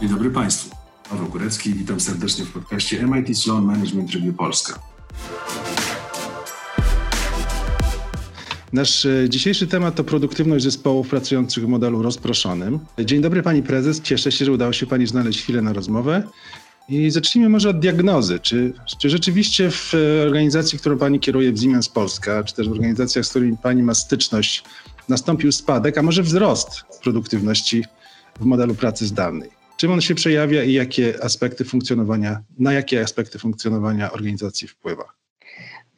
Dzień dobry Państwu. Paweł Górecki, witam serdecznie w podcaście MIT Sloan Management Review Polska. Nasz e, dzisiejszy temat to produktywność zespołów pracujących w modelu rozproszonym. Dzień dobry Pani Prezes, cieszę się, że udało się Pani znaleźć chwilę na rozmowę. I zacznijmy może od diagnozy. Czy, czy rzeczywiście w e, organizacji, którą Pani kieruje w Siemens Polska, czy też w organizacjach, z którymi Pani ma styczność, nastąpił spadek, a może wzrost produktywności w modelu pracy zdalnej? Czym on się przejawia i jakie aspekty funkcjonowania, na jakie aspekty funkcjonowania organizacji wpływa?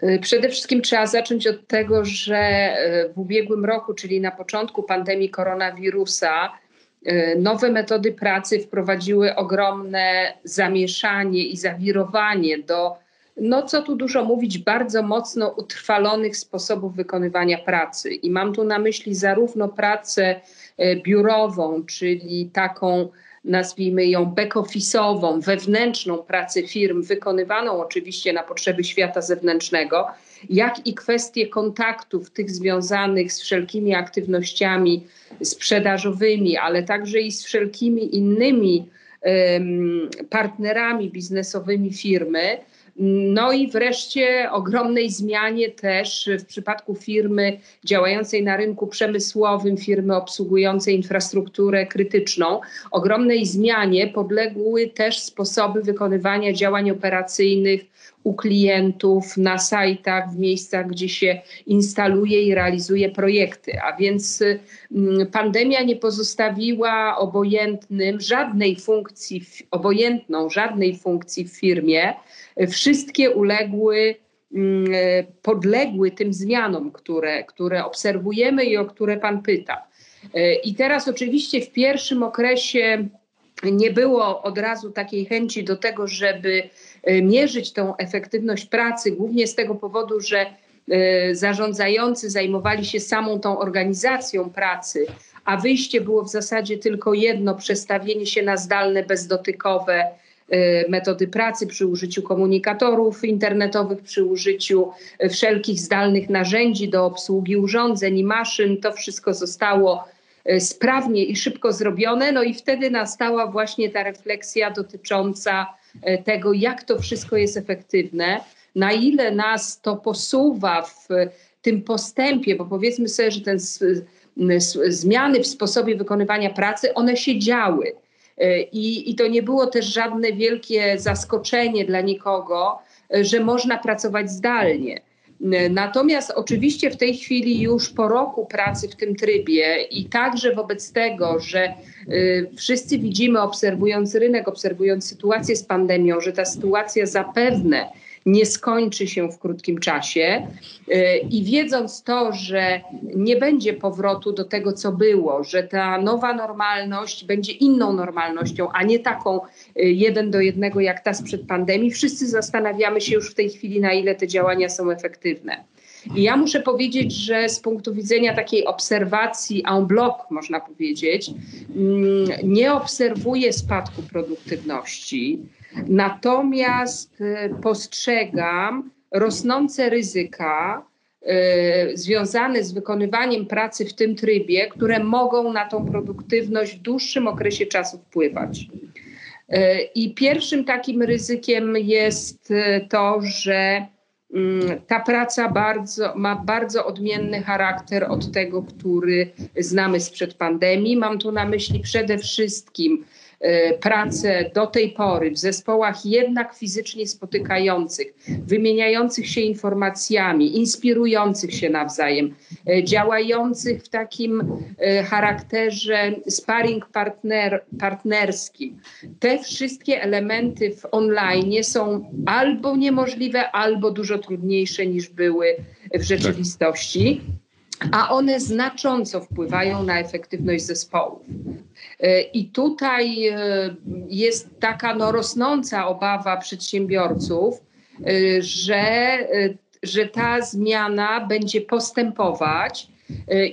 Y, przede wszystkim trzeba zacząć od tego, że y, w ubiegłym roku, czyli na początku pandemii koronawirusa, y, nowe metody pracy wprowadziły ogromne zamieszanie i zawirowanie do, no co tu dużo mówić, bardzo mocno utrwalonych sposobów wykonywania pracy. I mam tu na myśli zarówno pracę biurową, czyli taką, nazwijmy ją back-office'ową, wewnętrzną pracę firm, wykonywaną oczywiście na potrzeby świata zewnętrznego, jak i kwestie kontaktów tych związanych z wszelkimi aktywnościami sprzedażowymi, ale także i z wszelkimi innymi partnerami biznesowymi firmy, no i wreszcie ogromnej zmianie też w przypadku firmy działającej na rynku przemysłowym, firmy obsługującej infrastrukturę krytyczną, ogromnej zmianie podległy też sposoby wykonywania działań operacyjnych u klientów, na sajtach, w miejscach, gdzie się instaluje i realizuje projekty. A więc mm, pandemia nie pozostawiła obojętnym żadnej funkcji, obojętną żadnej funkcji w firmie wszystkie uległy, mm, podległy tym zmianom, które, które obserwujemy i o które Pan pyta. E, I teraz oczywiście w pierwszym okresie nie było od razu takiej chęci do tego, żeby e, mierzyć tą efektywność pracy, głównie z tego powodu, że e, zarządzający zajmowali się samą tą organizacją pracy, a wyjście było w zasadzie tylko jedno przestawienie się na zdalne, bezdotykowe metody pracy, przy użyciu komunikatorów internetowych, przy użyciu y, wszelkich zdalnych narzędzi do obsługi urządzeń i maszyn. To wszystko zostało y, sprawnie i szybko zrobione. No i wtedy nastała właśnie ta refleksja dotycząca tego, jak to wszystko jest efektywne, na ile nas to posuwa w tym postępie, bo powiedzmy sobie, że te zmiany w sposobie wykonywania pracy, one się działy. E, I, I to nie było też żadne wielkie zaskoczenie dla nikogo, e, że można pracować zdalnie. E, natomiast oczywiście w tej chwili już po roku pracy w tym trybie i także wobec tego, że wszyscy widzimy, obserwując rynek, obserwując sytuację z pandemią, że ta sytuacja zapewne nie skończy się w krótkim czasie. Y, I wiedząc to, że nie będzie powrotu do tego, co było, że ta nowa normalność będzie inną normalnością, a nie taką y, jeden do jednego jak ta sprzed pandemii, wszyscy zastanawiamy się już w tej chwili, na ile te działania są efektywne. I ja muszę powiedzieć, że z punktu widzenia takiej obserwacji en bloc, można powiedzieć, mm, nie obserwuję spadku produktywności. Natomiast y, postrzegam rosnące ryzyka y, związane z wykonywaniem pracy w tym trybie, które mogą na tą produktywność w dłuższym okresie czasu wpływać. Y, I pierwszym takim ryzykiem jest to, że mm, ta praca bardzo, ma bardzo odmienny charakter od tego, który znamy sprzed pandemii. Mam tu na myśli przede wszystkim pracę do tej pory w zespołach jednak fizycznie spotykających, wymieniających się informacjami, inspirujących się nawzajem, e, działających w takim e, charakterze sparring partner, partnerskim. Te wszystkie elementy w online są albo niemożliwe, albo dużo trudniejsze niż były w rzeczywistości a one znacząco wpływają na efektywność zespołów. E, I tutaj e, jest taka no, rosnąca obawa przedsiębiorców, e, że, że ta zmiana będzie postępować.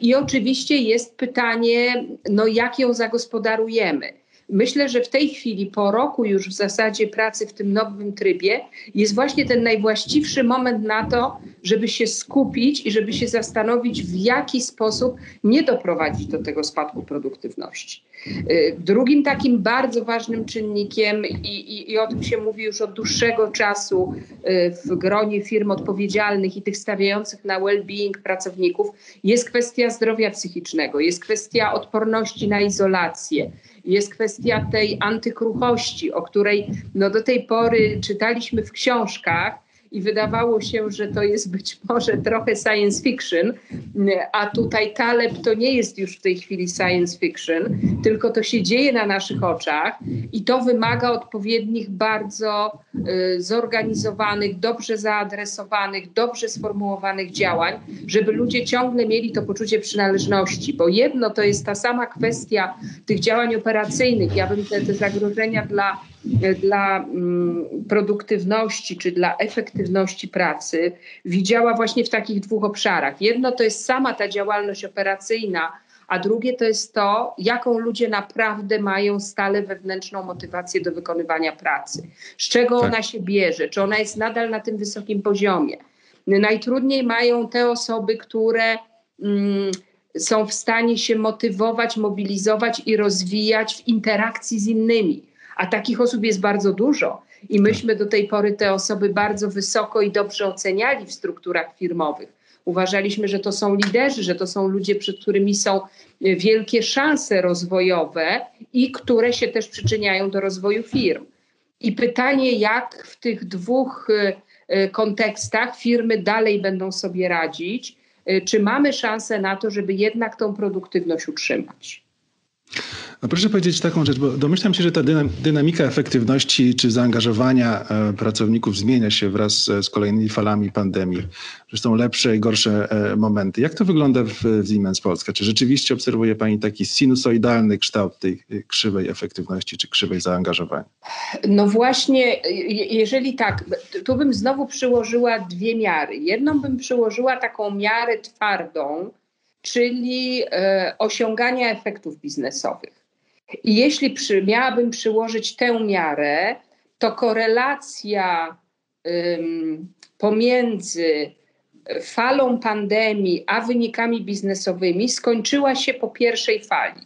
I oczywiście jest pytanie, no jak ją zagospodarujemy. Myślę, że w tej chwili, po roku już w zasadzie pracy w tym nowym trybie, jest właśnie ten najwłaściwszy moment na to, żeby się skupić i żeby się zastanowić, w jaki sposób nie doprowadzić do tego spadku produktywności. Y, drugim takim bardzo ważnym czynnikiem, i, i, i o tym się mówi już od dłuższego czasu y, w gronie firm odpowiedzialnych i tych stawiających na well-being pracowników, jest kwestia zdrowia psychicznego, jest kwestia odporności na izolację, jest kwestia tej antykruchości, o której no, do tej pory czytaliśmy w książkach i wydawało się, że to jest być może trochę science fiction, a tutaj Taleb to nie jest już w tej chwili science fiction, tylko to się dzieje na naszych oczach i to wymaga odpowiednich, bardzo y, zorganizowanych, dobrze zaadresowanych, dobrze sformułowanych działań, żeby ludzie ciągle mieli to poczucie przynależności, bo jedno to jest ta sama kwestia tych działań operacyjnych. Ja bym te, te zagrożenia dla dla mm, produktywności czy dla efektywności pracy widziała właśnie w takich dwóch obszarach. Jedno to jest sama ta działalność operacyjna, a drugie to jest to, jaką ludzie naprawdę mają stale wewnętrzną motywację do wykonywania pracy. Z czego tak. ona się bierze, czy ona jest nadal na tym wysokim poziomie. Najtrudniej mają te osoby, które mm, są w stanie się motywować, mobilizować i rozwijać w interakcji z innymi a takich osób jest bardzo dużo. I myśmy do tej pory te osoby bardzo wysoko i dobrze oceniali w strukturach firmowych. Uważaliśmy, że to są liderzy, że to są ludzie, przed którymi są wielkie szanse rozwojowe i które się też przyczyniają do rozwoju firm. I pytanie, jak w tych dwóch e, e, kontekstach firmy dalej będą sobie radzić, czy mamy szansę na to, żeby jednak tą produktywność utrzymać. No proszę powiedzieć taką rzecz, bo domyślam się, że ta dynamika efektywności czy zaangażowania e, pracowników zmienia się wraz z kolejnymi falami pandemii, że są lepsze i gorsze e, momenty. Jak to wygląda w Siemens Polska? Czy rzeczywiście obserwuje Pani taki sinusoidalny kształt tej e, krzywej efektywności czy krzywej zaangażowania? No właśnie, jeżeli tak, tu bym znowu przyłożyła dwie miary. Jedną bym przyłożyła taką miarę twardą, czyli osiągania efektów biznesowych. I jeśli przy, miałabym przyłożyć tę miarę, to korelacja ym, pomiędzy falą pandemii a wynikami biznesowymi skończyła się po pierwszej fali.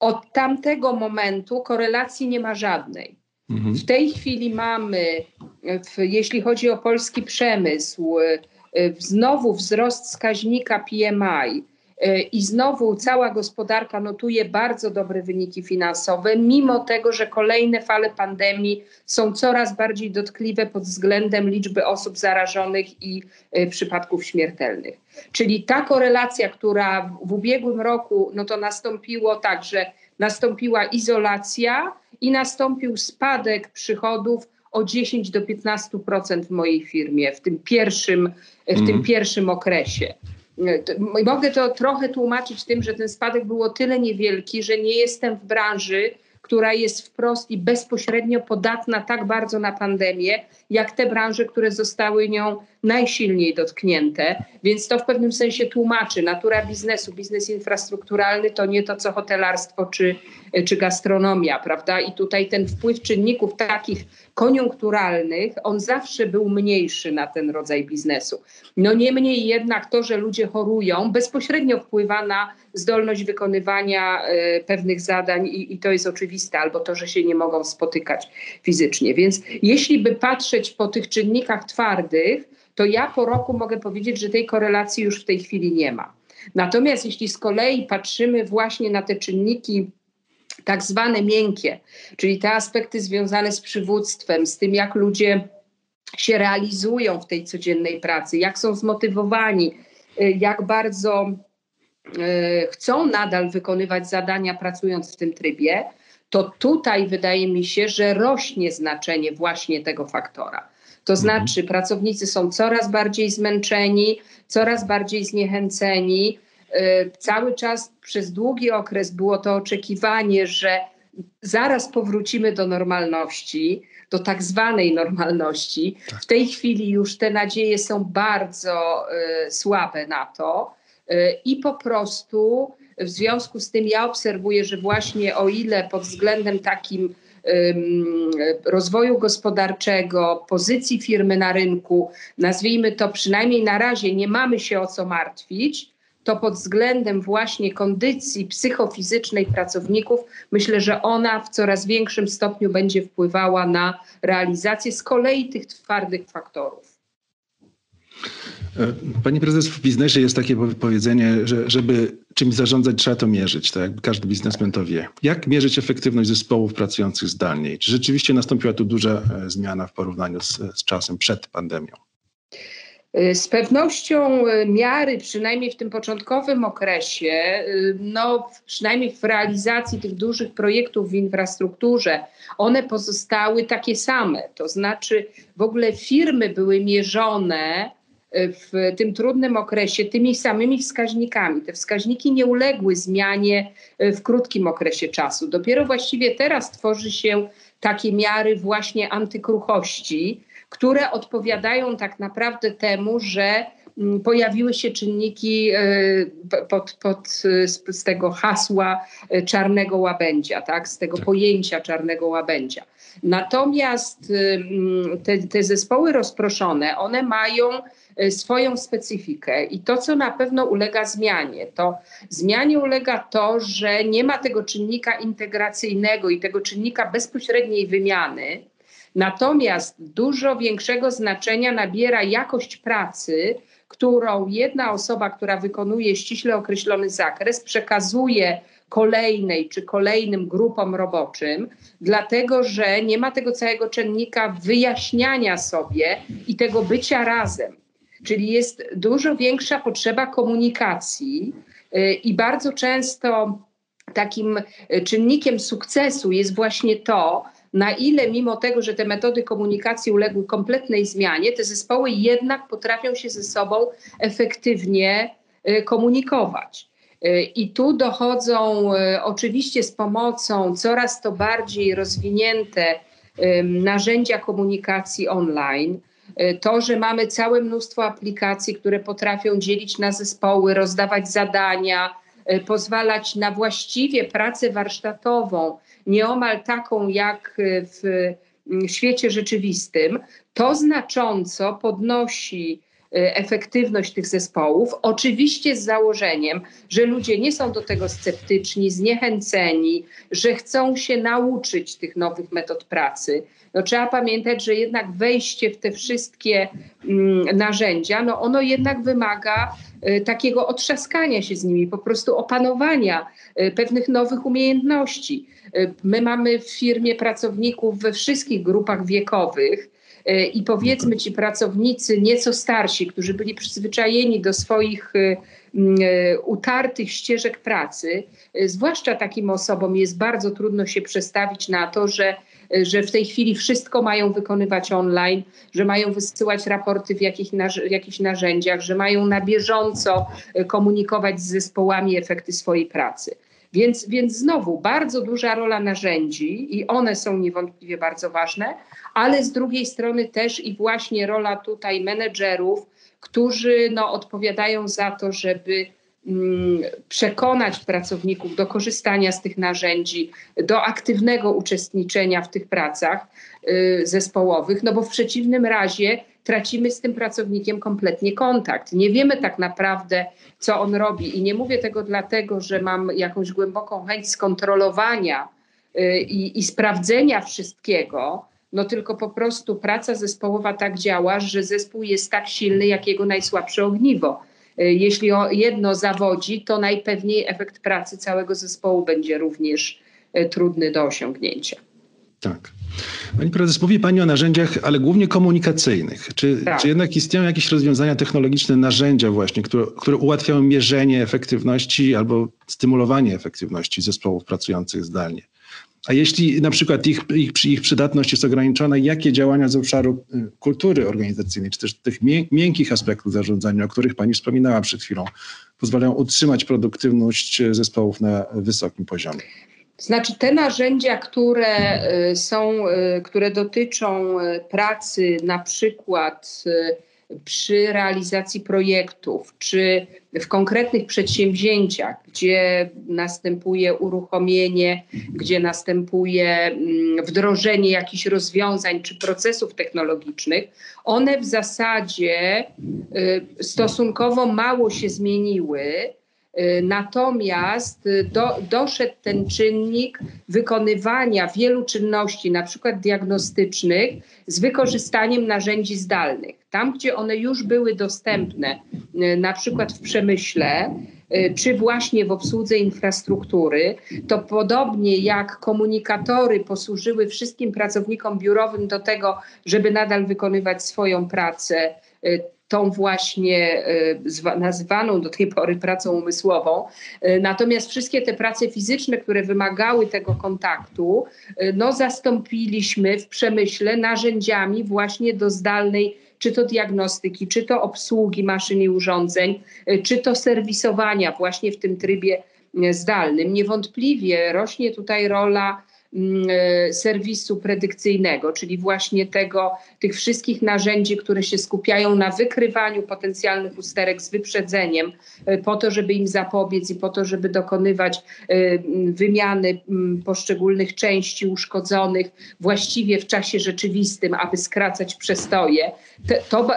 Od tamtego momentu korelacji nie ma żadnej. Mhm. W tej chwili mamy, w, jeśli chodzi o polski przemysł, znowu wzrost wskaźnika PMI E, I znowu cała gospodarka notuje bardzo dobre wyniki finansowe, mimo tego, że kolejne fale pandemii są coraz bardziej dotkliwe pod względem liczby osób zarażonych i e, przypadków śmiertelnych. Czyli ta korelacja, która w ubiegłym roku, no to nastąpiło tak, że nastąpiła izolacja i nastąpił spadek przychodów o 10 do 15% w mojej firmie w tym pierwszym, w tym mhm. pierwszym okresie. Mogę to trochę tłumaczyć tym, że ten spadek było tyle niewielki, że nie jestem w branży, która jest wprost i bezpośrednio podatna tak bardzo na pandemię, jak te branże, które zostały nią najsilniej dotknięte. Więc to w pewnym sensie tłumaczy natura biznesu. Biznes infrastrukturalny to nie to, co hotelarstwo czy, czy gastronomia, prawda? I tutaj ten wpływ czynników takich koniunkturalnych, on zawsze był mniejszy na ten rodzaj biznesu. No niemniej jednak to, że ludzie chorują, bezpośrednio wpływa na zdolność wykonywania y, pewnych zadań i, i to jest oczywiste, albo to, że się nie mogą spotykać fizycznie. Więc jeśli by patrzeć po tych czynnikach twardych, to ja po roku mogę powiedzieć, że tej korelacji już w tej chwili nie ma. Natomiast jeśli z kolei patrzymy właśnie na te czynniki tak zwane miękkie, czyli te aspekty związane z przywództwem, z tym, jak ludzie się realizują w tej codziennej pracy, jak są zmotywowani, y, jak bardzo y, chcą nadal wykonywać zadania pracując w tym trybie, to tutaj wydaje mi się, że rośnie znaczenie właśnie tego faktora. To mhm. znaczy, pracownicy są coraz bardziej zmęczeni, coraz bardziej zniechęceni, Y, cały czas przez długi okres było to oczekiwanie, że zaraz powrócimy do normalności, do tak zwanej normalności. Tak. W tej chwili już te nadzieje są bardzo y, słabe na to y, i po prostu W związku z tym ja obserwuję, że właśnie o ile pod względem takim rozwoju gospodarczego, pozycji firmy na rynku, nazwijmy to przynajmniej na razie, nie mamy się o co martwić, to pod względem właśnie kondycji psychofizycznej pracowników, myślę, że ona w coraz większym stopniu będzie wpływała na realizację z kolei tych twardych faktorów. E, pani prezes, w biznesie jest takie powiedzenie, że żeby czymś zarządzać, trzeba to mierzyć, tak każdy biznesmen to wie. Jak mierzyć efektywność zespołów pracujących zdalnie? Czy rzeczywiście nastąpiła tu duża e, zmiana w porównaniu z, z czasem przed pandemią? Y, z pewnością miary, przynajmniej w tym początkowym okresie, no, przynajmniej w realizacji tych dużych projektów w infrastrukturze, one pozostały takie same. To znaczy, w ogóle firmy były mierzone w tym trudnym okresie tymi samymi wskaźnikami. Te wskaźniki nie uległy zmianie w krótkim okresie czasu. Dopiero właściwie teraz tworzy się takie miary właśnie antykruchości które odpowiadają tak naprawdę temu, że mm, pojawiły się czynniki e, pod, pod, z, tego hasła e, czarnego łabędzia, tak? z tego tak. pojęcia czarnego łabędzia. Natomiast mm, te, te zespoły rozproszone, one mają e, swoją specyfikę i to, co na pewno ulega zmianie, to zmianie ulega to, że nie ma tego czynnika integracyjnego i tego czynnika bezpośredniej wymiany, Natomiast dużo większego znaczenia nabiera jakość pracy, którą jedna osoba, która wykonuje ściśle określony zakres, przekazuje kolejnej czy kolejnym grupom roboczym, dlatego że nie ma tego całego czynnika wyjaśniania sobie i tego bycia razem. Czyli jest dużo większa potrzeba komunikacji y, i bardzo często takim czynnikiem sukcesu jest właśnie to, na ile mimo tego, że te metody komunikacji uległy kompletnej zmianie, te zespoły jednak potrafią się ze sobą efektywnie y, komunikować. Y, I tu dochodzą y, oczywiście z pomocą coraz to bardziej rozwinięte narzędzia komunikacji online. To, że mamy całe mnóstwo aplikacji, które potrafią dzielić na zespoły, rozdawać zadania, pozwalać na właściwie pracę warsztatową, nieomal taką jak w mm, świecie rzeczywistym, to znacząco podnosi y, efektywność tych zespołów. Oczywiście z założeniem, że ludzie nie są do tego sceptyczni, zniechęceni, że chcą się nauczyć tych nowych metod pracy. No, trzeba pamiętać, że jednak wejście w te wszystkie mm, narzędzia, no ono jednak wymaga y, takiego otrzaskania się z nimi, po prostu opanowania y, pewnych nowych umiejętności. Y, my mamy w firmie pracowników we wszystkich grupach wiekowych. Y, I powiedzmy ci pracownicy nieco starsi, którzy byli przyzwyczajeni do swoich y, mm, utartych ścieżek pracy, zwłaszcza takim osobom jest bardzo trudno się przestawić na to, że, że w tej chwili wszystko mają wykonywać online, że mają wysyłać raporty w jakich, jakichś narzędziach, że mają na bieżąco komunikować z zespołami efekty swojej pracy. Więc, więc znowu bardzo duża rola narzędzi i one są niewątpliwie bardzo ważne, ale z drugiej strony też i właśnie rola tutaj menedżerów, którzy no, odpowiadają za to, żeby mm, przekonać pracowników do korzystania z tych narzędzi, do aktywnego uczestniczenia w tych pracach y, zespołowych, no bo w przeciwnym razie tracimy z tym pracownikiem kompletnie kontakt. Nie wiemy tak naprawdę, co on robi. I nie mówię tego dlatego, że mam jakąś głęboką chęć skontrolowania y, i, i sprawdzenia wszystkiego, no tylko po prostu praca zespołowa tak działa, że zespół jest tak silny, jak jego najsłabsze ogniwo. Y, jeśli jedno zawodzi, to najpewniej efekt pracy całego zespołu będzie również y, trudny do osiągnięcia. Tak. Pani prezes, mówi Pani o narzędziach, ale głównie komunikacyjnych. Czy, tak. czy jednak istnieją jakieś rozwiązania technologiczne, narzędzia właśnie, które, które ułatwiają mierzenie efektywności albo stymulowanie efektywności zespołów pracujących zdalnie? A jeśli na przykład ich, ich, ich przydatność jest ograniczona, jakie działania z obszaru y, kultury organizacyjnej, czy też tych miękkich aspektów zarządzania, o których Pani wspominała przed chwilą, pozwalają utrzymać produktywność zespołów na wysokim poziomie? Znaczy te narzędzia, które y, są, y, które dotyczą y, pracy na przykład przy realizacji projektów, czy w konkretnych przedsięwzięciach, gdzie następuje uruchomienie, gdzie następuje mm, wdrożenie jakichś rozwiązań czy procesów technologicznych, one w zasadzie y, stosunkowo mało się zmieniły natomiast y, do, doszedł ten czynnik wykonywania wielu czynności, na przykład diagnostycznych, z wykorzystaniem narzędzi zdalnych. Tam, gdzie one już były dostępne, y, na przykład w przemyśle, czy właśnie w obsłudze infrastruktury, to podobnie jak komunikatory posłużyły wszystkim pracownikom biurowym do tego, żeby nadal wykonywać swoją pracę, tą właśnie e, nazywaną do tej pory pracą umysłową. E, natomiast wszystkie te prace fizyczne, które wymagały tego kontaktu, e, no zastąpiliśmy w przemyśle narzędziami właśnie do zdalnej czy to diagnostyki, czy to obsługi maszyn i urządzeń, czy to serwisowania właśnie w tym trybie zdalnym. Niewątpliwie rośnie tutaj rola serwisu predykcyjnego, czyli właśnie tego, tych wszystkich narzędzi, które się skupiają na wykrywaniu potencjalnych usterek z wyprzedzeniem, e, po to, żeby im zapobiec i po to, żeby dokonywać e, wymiany poszczególnych części uszkodzonych właściwie w czasie rzeczywistym, aby skracać przestoje. Te, to,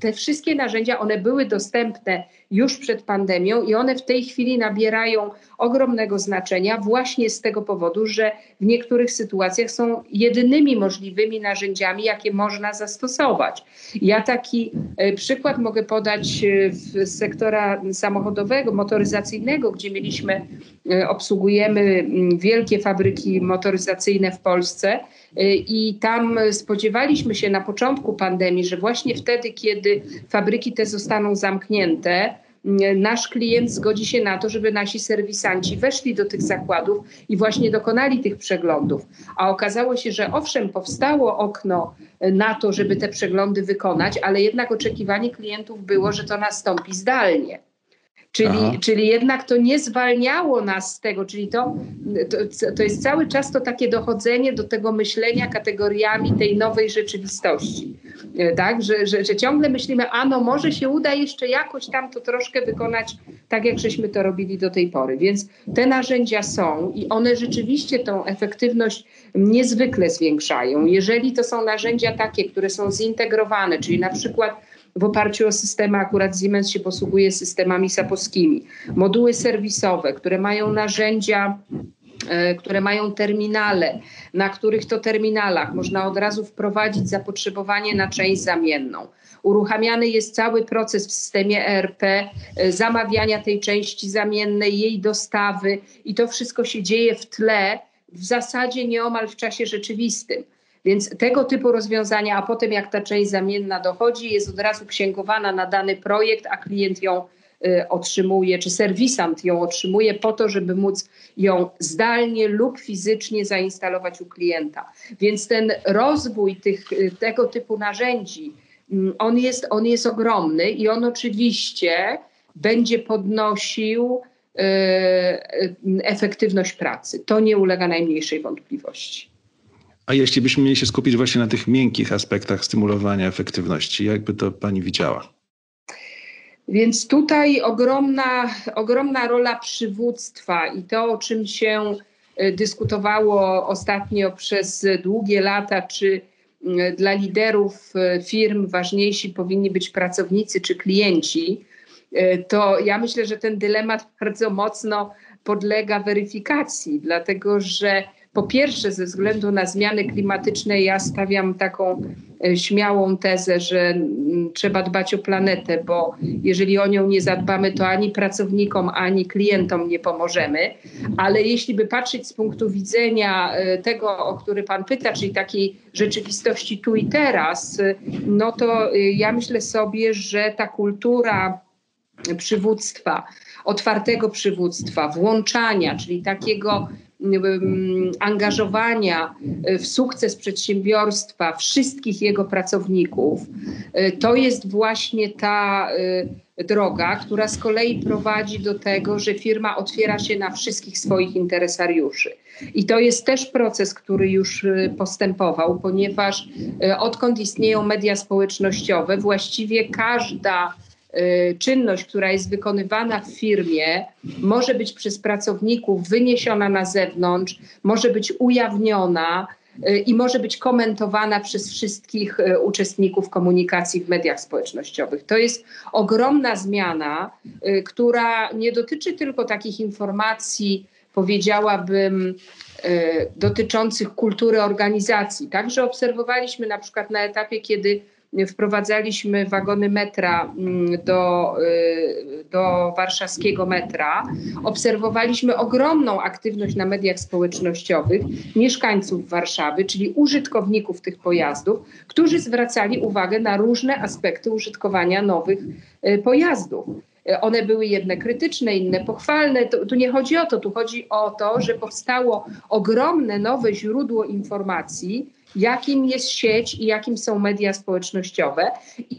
te wszystkie narzędzia, one były dostępne już przed pandemią i one w tej chwili nabierają ogromnego znaczenia właśnie z tego powodu, że w niektórych sytuacjach są jedynymi możliwymi narzędziami, jakie można zastosować. Ja taki e, przykład mogę podać e, z sektora samochodowego, motoryzacyjnego, gdzie mieliśmy, e, obsługujemy wielkie fabryki motoryzacyjne w Polsce i tam spodziewaliśmy się na początku pandemii, że właśnie wtedy, kiedy fabryki te zostaną zamknięte, nasz klient zgodzi się na to, żeby nasi serwisanci weszli do tych zakładów i właśnie dokonali tych przeglądów. A okazało się, że owszem, powstało okno na to, żeby te przeglądy wykonać, ale jednak oczekiwanie klientów było, że to nastąpi zdalnie. Czyli, czyli jednak to nie zwalniało nas z tego, czyli to, to, to jest cały czas to takie dochodzenie do tego myślenia kategoriami tej nowej rzeczywistości. E, tak, że, że, że ciągle myślimy, a no może się uda jeszcze jakoś tam to troszkę wykonać tak, jak żeśmy to robili do tej pory. Więc te narzędzia są i one rzeczywiście tą efektywność niezwykle zwiększają. Jeżeli to są narzędzia takie, które są zintegrowane, czyli na przykład w oparciu o systemy, akurat Siemens się posługuje systemami sapowskimi. Moduły serwisowe, które mają narzędzia e, które mają terminale, na których to terminalach można od razu wprowadzić zapotrzebowanie na część zamienną. Uruchamiany jest cały proces w systemie ERP e, zamawiania tej części zamiennej, jej dostawy i to wszystko się dzieje w tle, w zasadzie nieomal w czasie rzeczywistym. Więc tego typu rozwiązania, a potem jak ta część zamienna dochodzi, jest od razu księgowana na dany projekt, a klient ją y, otrzymuje, czy serwisant ją otrzymuje po to, żeby móc ją zdalnie lub fizycznie zainstalować u klienta. Więc ten rozwój tych, y, tego typu narzędzi, mm, on jest, on jest ogromny i on oczywiście będzie podnosił y, efektywność pracy. To nie ulega najmniejszej wątpliwości. A jeśli byśmy mieli się skupić właśnie na tych miękkich aspektach stymulowania efektywności, jakby to pani widziała? Więc tutaj ogromna, ogromna rola przywództwa i to, o czym się e, dyskutowało ostatnio przez długie lata, czy dla liderów e, firm ważniejsi powinni być pracownicy czy klienci, e, to ja myślę, że ten dylemat bardzo mocno podlega weryfikacji, dlatego że po pierwsze, ze względu na zmiany klimatyczne, ja stawiam taką e, śmiałą tezę, że mm, trzeba dbać o planetę, bo jeżeli o nią nie zadbamy, to ani pracownikom, ani klientom nie pomożemy. Ale jeśli by patrzeć z punktu widzenia e, tego, o który Pan pyta, czyli takiej rzeczywistości tu i teraz, e, no to ja myślę sobie, że ta kultura przywództwa, otwartego przywództwa, włączania, czyli takiego angażowania w sukces przedsiębiorstwa wszystkich jego pracowników, y, to jest właśnie ta, droga, która z kolei prowadzi do tego, że firma otwiera się na wszystkich swoich interesariuszy. I to jest też proces, który już postępował, ponieważ odkąd istnieją media społecznościowe, właściwie każda czynność, która jest wykonywana w firmie, może być przez pracowników wyniesiona na zewnątrz, może być ujawniona i może być komentowana przez wszystkich e, uczestników komunikacji w mediach społecznościowych. To jest ogromna zmiana, która nie dotyczy tylko takich informacji, powiedziałabym, dotyczących kultury organizacji. Także obserwowaliśmy na przykład na etapie, kiedy wprowadzaliśmy wagony metra mm, do, y, do warszawskiego metra. Obserwowaliśmy ogromną aktywność na mediach społecznościowych mieszkańców Warszawy, czyli użytkowników tych pojazdów, którzy zwracali uwagę na różne aspekty użytkowania nowych y, pojazdów. One były jedne krytyczne, inne pochwalne. Tu, tu, nie chodzi o to, tu chodzi o to, że powstało ogromne nowe źródło informacji, jakim jest sieć i jakim są media społecznościowe.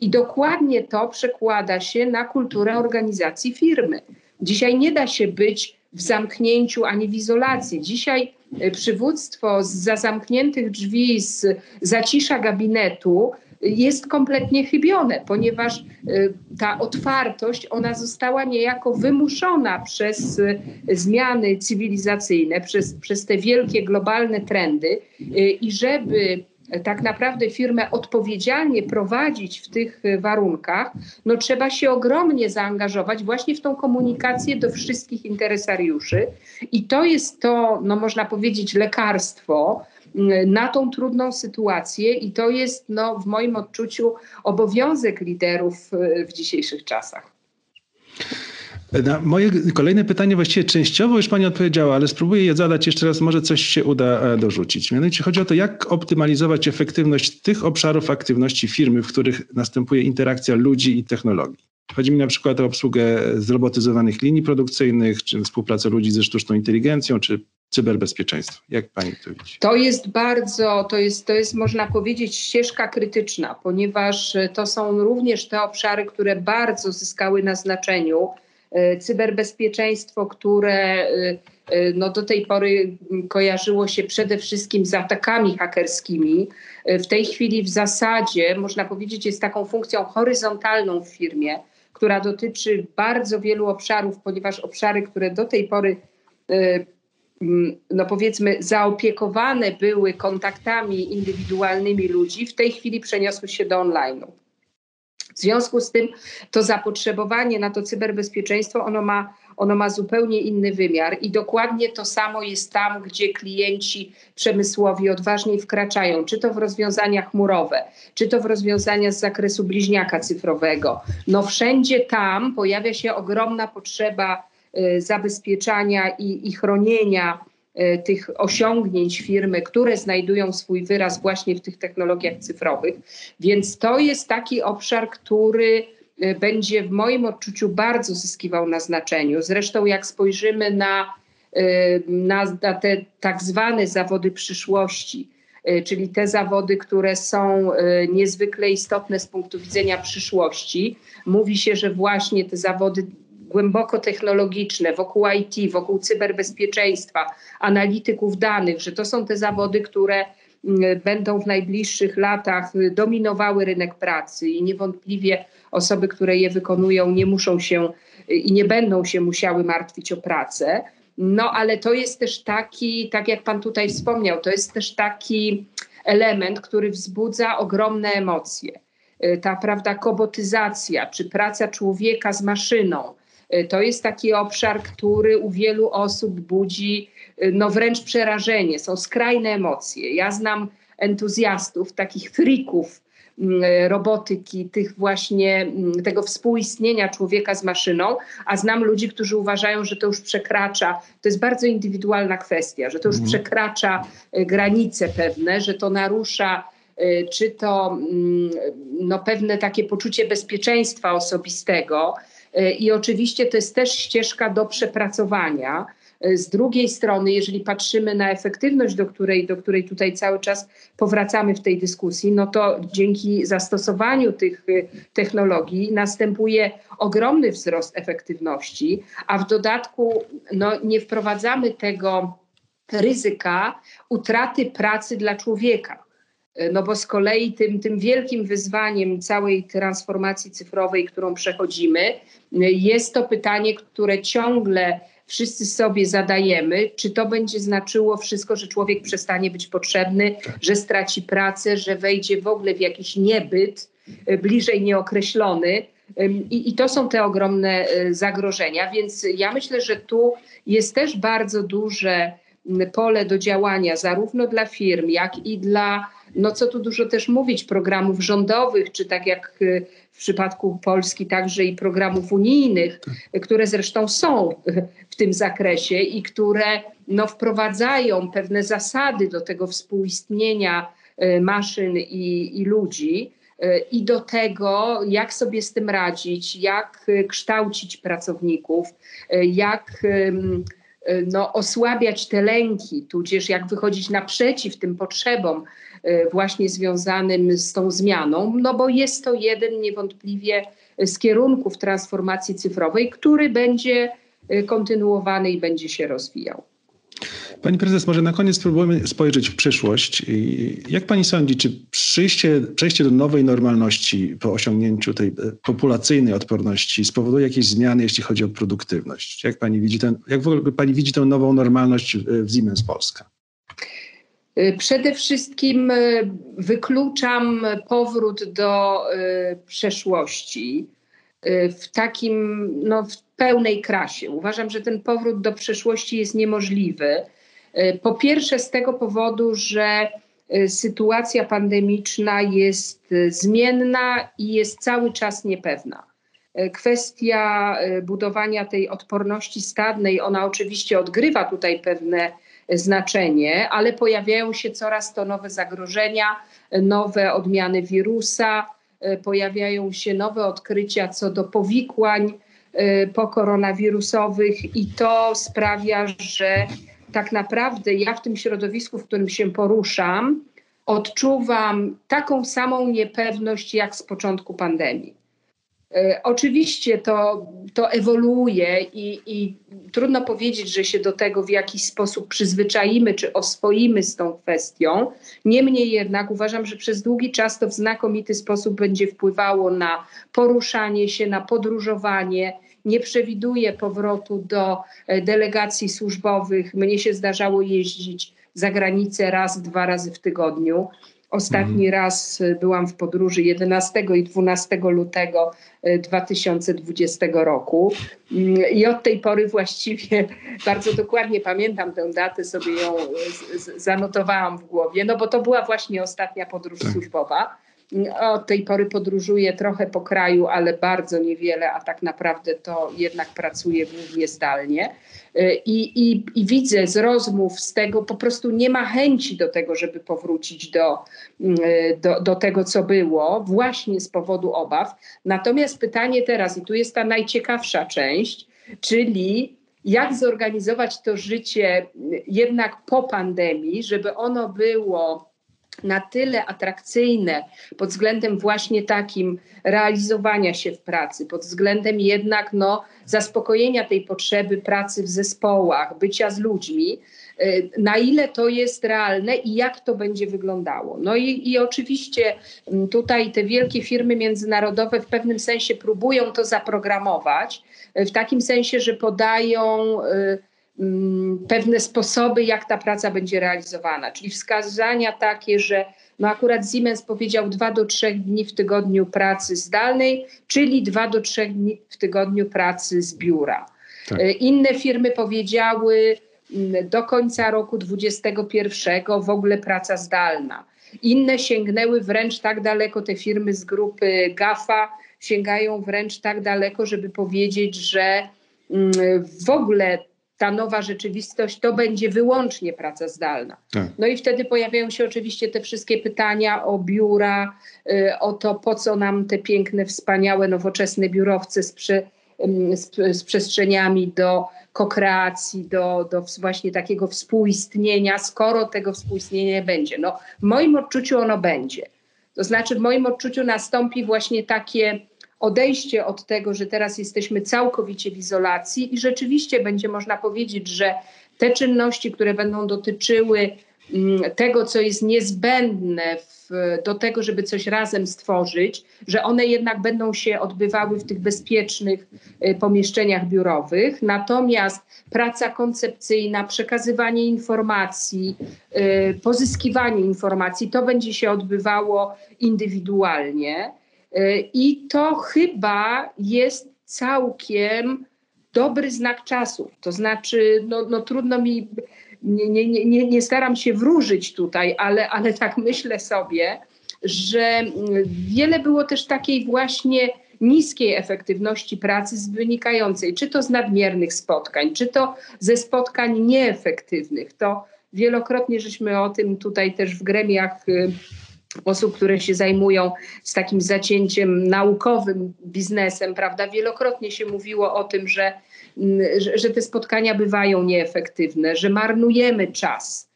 I dokładnie to przekłada się na kulturę organizacji firmy. Dzisiaj nie da się być w zamknięciu ani w izolacji. Dzisiaj e, przywództwo z za zamkniętych drzwi, z zacisza gabinetu jest kompletnie chybione, ponieważ y, ta otwartość, ona została niejako wymuszona przez y, zmiany cywilizacyjne, przez, przez te wielkie globalne trendy y, i żeby tak naprawdę firmę odpowiedzialnie prowadzić w tych warunkach, no trzeba się ogromnie zaangażować właśnie w tą komunikację do wszystkich interesariuszy. I to jest to, no można powiedzieć, lekarstwo, na tą trudną sytuację i to jest no, w moim odczuciu obowiązek liderów e, w dzisiejszych czasach. Na moje kolejne pytanie właściwie częściowo już Pani odpowiedziała, ale spróbuję je zadać jeszcze raz, może coś się uda e, dorzucić. Mianowicie chodzi o to, jak optymalizować efektywność tych obszarów aktywności firmy, w których następuje interakcja ludzi i technologii. Chodzi mi na przykład o obsługę zrobotyzowanych linii produkcyjnych, czy współpracę ludzi ze sztuczną inteligencją, czy cyberbezpieczeństwo. Jak pani to widzi? To jest bardzo, to jest, to jest można powiedzieć ścieżka krytyczna, ponieważ to są również te obszary, które bardzo zyskały na znaczeniu. E, cyberbezpieczeństwo, które e, e, no do tej pory kojarzyło się przede wszystkim z atakami hakerskimi. W tej chwili w zasadzie, można powiedzieć, jest taką funkcją horyzontalną w firmie, która dotyczy bardzo wielu obszarów, ponieważ obszary, które do tej pory no powiedzmy, zaopiekowane były kontaktami indywidualnymi ludzi, w tej chwili przeniosły się do online'u. W związku z tym to zapotrzebowanie na to cyberbezpieczeństwo, ono ma, ono ma zupełnie inny wymiar i dokładnie to samo jest tam, gdzie klienci przemysłowi odważniej wkraczają, czy to w rozwiązania chmurowe, czy to w rozwiązania z zakresu bliźniaka cyfrowego. No wszędzie tam pojawia się ogromna potrzeba zabezpieczania i, i chronienia y, tych osiągnięć firmy, które znajdują swój wyraz właśnie w tych technologiach cyfrowych. Więc to jest taki obszar, który y, będzie w moim odczuciu bardzo zyskiwał na znaczeniu. Zresztą jak spojrzymy na, na, na te tak zwane zawody przyszłości, czyli te zawody, które są niezwykle istotne z punktu widzenia przyszłości. Mówi się, że właśnie te zawody głęboko technologiczne, wokół IT, wokół cyberbezpieczeństwa, analityków danych, że to są te zawody, które mm, będą w najbliższych latach dominowały rynek pracy i niewątpliwie osoby, które je wykonują, nie muszą się i nie będą się musiały martwić o pracę. No ale to jest też taki, tak jak Pan tutaj wspomniał, to jest też taki element, który wzbudza ogromne emocje. Ta prawda, kobotyzacja, czy praca człowieka z maszyną, Y, to jest taki obszar, który u wielu osób budzi y, no wręcz przerażenie, są skrajne emocje. Ja znam entuzjastów, takich frików mm, robotyki, tych właśnie mm, tego współistnienia człowieka z maszyną, a znam ludzi, którzy uważają, że to już przekracza, to jest bardzo indywidualna kwestia, że to już mhm. przekracza y, granice pewne, że to narusza czy to mm, no, pewne takie poczucie bezpieczeństwa osobistego, I oczywiście to jest też ścieżka do przepracowania, Z drugiej strony, jeżeli patrzymy na efektywność, do której, do której tutaj cały czas powracamy w tej dyskusji, no to dzięki zastosowaniu tych technologii następuje ogromny wzrost efektywności, a w dodatku no, nie wprowadzamy tego ryzyka utraty pracy dla człowieka. No bo z kolei tym, tym wielkim wyzwaniem całej transformacji cyfrowej, którą przechodzimy, jest to pytanie, które ciągle wszyscy sobie zadajemy, czy to będzie znaczyło wszystko, że człowiek przestanie być potrzebny, że straci pracę, że wejdzie w ogóle w jakiś niebyt, e, bliżej nieokreślony. I, I, to są te ogromne e, zagrożenia, więc ja myślę, że tu jest też bardzo duże pole do działania, zarówno dla firm, jak i dla, no co tu dużo też mówić, programów rządowych, czy tak jak y, w przypadku Polski, także i programów unijnych, które zresztą są w tym zakresie i które no, wprowadzają pewne zasady do tego współistnienia y, maszyn i, i ludzi y, i do tego, jak sobie z tym radzić, jak kształcić pracowników, jak Y, no, osłabiać te lęki, tudzież jak wychodzić naprzeciw tym potrzebom y, właśnie związanym z tą zmianą, no bo jest to jeden niewątpliwie z kierunków transformacji cyfrowej, który będzie y, kontynuowany i będzie się rozwijał. Pani prezes, może na koniec spróbujmy spojrzeć w przyszłość. Jak pani sądzi, czy przyjście, przejście do nowej normalności po osiągnięciu tej e, populacyjnej odporności spowoduje jakieś zmiany, jeśli chodzi o produktywność? Jak pani widzi, ten, jak w ogóle pani widzi tę nową normalność w Siemens Polska? E, przede wszystkim e, wykluczam powrót do przeszłości w takim, no, w pełnej krasie. Uważam, że ten powrót do przeszłości jest niemożliwy. E, po pierwsze, z tego powodu, że e, sytuacja pandemiczna jest zmienna i jest cały czas niepewna. Kwestia budowania tej odporności stadnej, ona oczywiście odgrywa tutaj pewne znaczenie, ale pojawiają się coraz to nowe zagrożenia, nowe odmiany wirusa, pojawiają się nowe odkrycia co do powikłań pokoronawirusowych i to sprawia, że tak naprawdę ja w tym środowisku, w którym się poruszam, odczuwam taką samą niepewność jak z początku pandemii. E, oczywiście to, to ewoluuje i, i, trudno powiedzieć, że się do tego w jakiś sposób przyzwyczaimy czy oswoimy z tą kwestią. Niemniej jednak uważam, że przez długi czas to w znakomity sposób będzie wpływało na poruszanie się, na podróżowanie, nie przewiduje powrotu do e, delegacji służbowych. Mnie się zdarzało jeździć za granicę raz, dwa razy w tygodniu. Ostatni mhm. raz e, byłam w podróży 11 i 12 lutego 2020 e, roku. Mm, I od tej pory właściwie bardzo dokładnie pamiętam tę datę, sobie ją zanotowałam w głowie, no bo to była właśnie ostatnia podróż tak. służbowa. Od tej pory podróżuję trochę po kraju, ale bardzo niewiele, a tak naprawdę to jednak pracuję głównie zdalnie. I, i, I, widzę z rozmów z tego, po prostu nie ma chęci do tego, żeby powrócić do, do, do tego, co było, właśnie z powodu obaw. Natomiast pytanie teraz, i tu jest ta najciekawsza część, czyli jak zorganizować to życie jednak po pandemii, żeby ono było na tyle atrakcyjne pod względem właśnie takim realizowania się w pracy, pod względem jednak no, zaspokojenia tej potrzeby pracy w zespołach, bycia z ludźmi, y, na ile to jest realne i jak to będzie wyglądało. No i, i oczywiście mm, tutaj te wielkie firmy międzynarodowe w pewnym sensie próbują to zaprogramować, y, w takim sensie, że podają y, pewne sposoby, jak ta praca będzie realizowana, czyli wskazania takie, że no akurat Siemens powiedział dwa do trzech dni w tygodniu pracy zdalnej, czyli dwa do trzech dni w tygodniu pracy z biura. Tak. E, inne firmy powiedziały mm, do końca roku 2021 w ogóle praca zdalna. Inne sięgnęły wręcz tak daleko, te firmy z grupy GAFA sięgają wręcz tak daleko, żeby powiedzieć, że mm, w ogóle ta nowa rzeczywistość to będzie wyłącznie praca zdalna. Tak. No i wtedy pojawiają się oczywiście te wszystkie pytania o biura, y, o to, po co nam te piękne, wspaniałe, nowoczesne biurowce z, z, z przestrzeniami do kokreacji, do, do właśnie takiego współistnienia, skoro tego współistnienia nie będzie. No, w moim odczuciu ono będzie. To znaczy, w moim odczuciu nastąpi właśnie takie odejście od tego, że teraz jesteśmy całkowicie w izolacji i rzeczywiście będzie można powiedzieć, że te czynności, które będą dotyczyły mm, tego, co jest niezbędne w, do tego, żeby coś razem stworzyć, że one jednak będą się odbywały w tych bezpiecznych y, pomieszczeniach biurowych. Natomiast praca koncepcyjna, przekazywanie informacji, y, pozyskiwanie informacji, to będzie się odbywało indywidualnie. Y, I to chyba jest całkiem dobry znak czasu. To znaczy, no, no trudno mi, nie, nie, nie, nie staram się wróżyć tutaj, ale, ale tak myślę sobie, że wiele było też takiej właśnie niskiej efektywności pracy wynikającej czy to z nadmiernych spotkań, czy to ze spotkań nieefektywnych. To wielokrotnie żeśmy o tym tutaj też w gremiach y, osób, które się zajmują z takim zacięciem naukowym biznesem, prawda? Wielokrotnie się mówiło o tym, że, mm, że, że te spotkania bywają nieefektywne, że marnujemy czas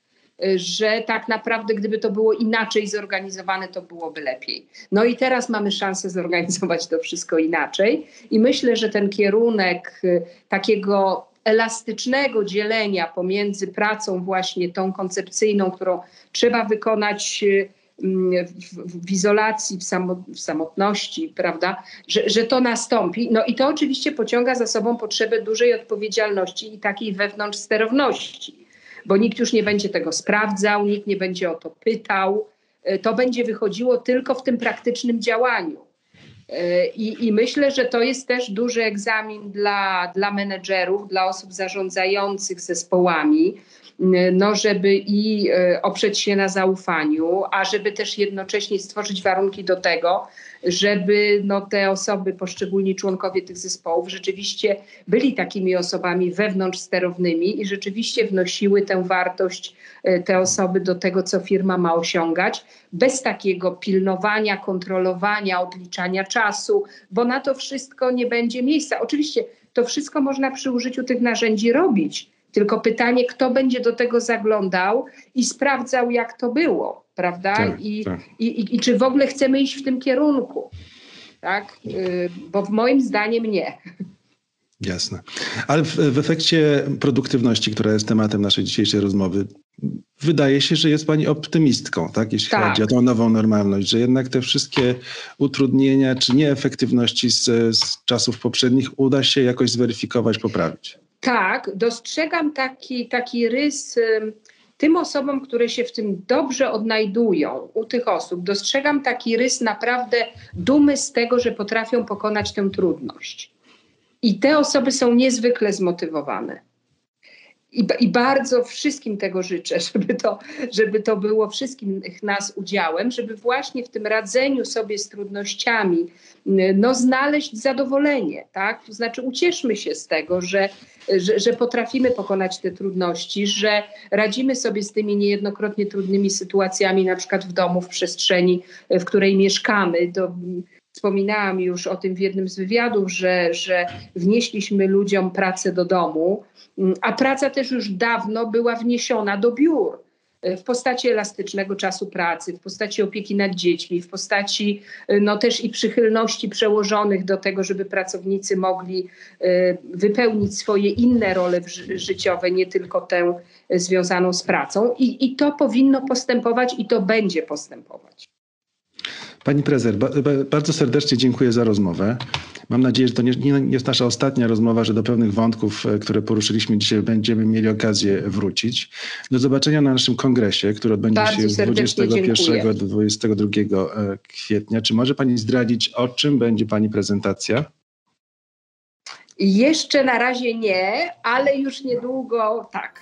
że tak naprawdę gdyby to było inaczej zorganizowane, to byłoby lepiej. No i teraz mamy szansę zorganizować to wszystko inaczej i myślę, że ten kierunek y, takiego elastycznego dzielenia pomiędzy pracą właśnie tą koncepcyjną, którą trzeba wykonać y, w, w izolacji, w, w, samotności, prawda, że, że to nastąpi. No i to oczywiście pociąga za sobą potrzebę dużej odpowiedzialności i takiej wewnątrz sterowności, bo nikt już nie będzie tego sprawdzał, nikt nie będzie o to pytał. E, to będzie wychodziło tylko w tym praktycznym działaniu. E, I, I, myślę, że to jest też duży egzamin dla, dla menedżerów, dla osób zarządzających zespołami, no, żeby i e, oprzeć się na zaufaniu, a żeby też jednocześnie stworzyć warunki do tego, żeby no, te osoby, poszczególni członkowie tych zespołów rzeczywiście byli takimi osobami wewnątrz sterownymi i rzeczywiście wnosiły tę wartość, e, te osoby do tego, co firma ma osiągać, bez takiego pilnowania, kontrolowania, odliczania czasu, bo na to wszystko nie będzie miejsca. Oczywiście to wszystko można przy użyciu tych narzędzi robić, tylko pytanie, kto będzie do tego zaglądał i sprawdzał, jak to było, prawda? Tak, I, tak. I, i, I, czy w ogóle chcemy iść w tym kierunku, tak? Y, bo moim zdaniem nie. Jasne. Ale w, w efekcie produktywności, która jest tematem naszej dzisiejszej rozmowy, wydaje się, że jest Pani optymistką, tak? jeśli tak. chodzi o tą nową normalność, że jednak te wszystkie utrudnienia czy nieefektywności z, z czasów poprzednich uda się jakoś zweryfikować, poprawić. Tak, dostrzegam taki, taki rys tym osobom, które się w tym dobrze odnajdują, u tych osób, dostrzegam taki rys naprawdę dumy z tego, że potrafią pokonać tę trudność. I te osoby są niezwykle zmotywowane. I, I, bardzo wszystkim tego życzę, żeby to, żeby to było wszystkim nas udziałem, żeby właśnie w tym radzeniu sobie z trudnościami no, znaleźć zadowolenie. Tak? To znaczy ucieszmy się z tego, że, że, że potrafimy pokonać te trudności, że radzimy sobie z tymi niejednokrotnie trudnymi sytuacjami, na przykład w domu, w przestrzeni, w której mieszkamy. Do, Wspominałam już o tym w jednym z wywiadów, że, że wnieśliśmy ludziom pracę do domu, a praca też już dawno była wniesiona do biur e, w postaci elastycznego czasu pracy, w postaci opieki nad dziećmi, w postaci e, no, też i przychylności przełożonych do tego, żeby pracownicy mogli e, wypełnić swoje inne role życiowe, nie tylko tę związaną z pracą. I, I to powinno postępować i to będzie postępować. Pani prezes, bardzo serdecznie dziękuję za rozmowę. Mam nadzieję, że to nie, nie, jest nasza ostatnia rozmowa, że do pewnych wątków, e, które poruszyliśmy dzisiaj, będziemy mieli okazję wrócić. Do zobaczenia na naszym kongresie, który odbędzie bardzo się z 21 do 22 e, kwietnia. Czy może Pani zdradzić, o czym będzie Pani prezentacja? Jeszcze na razie nie, ale już niedługo tak.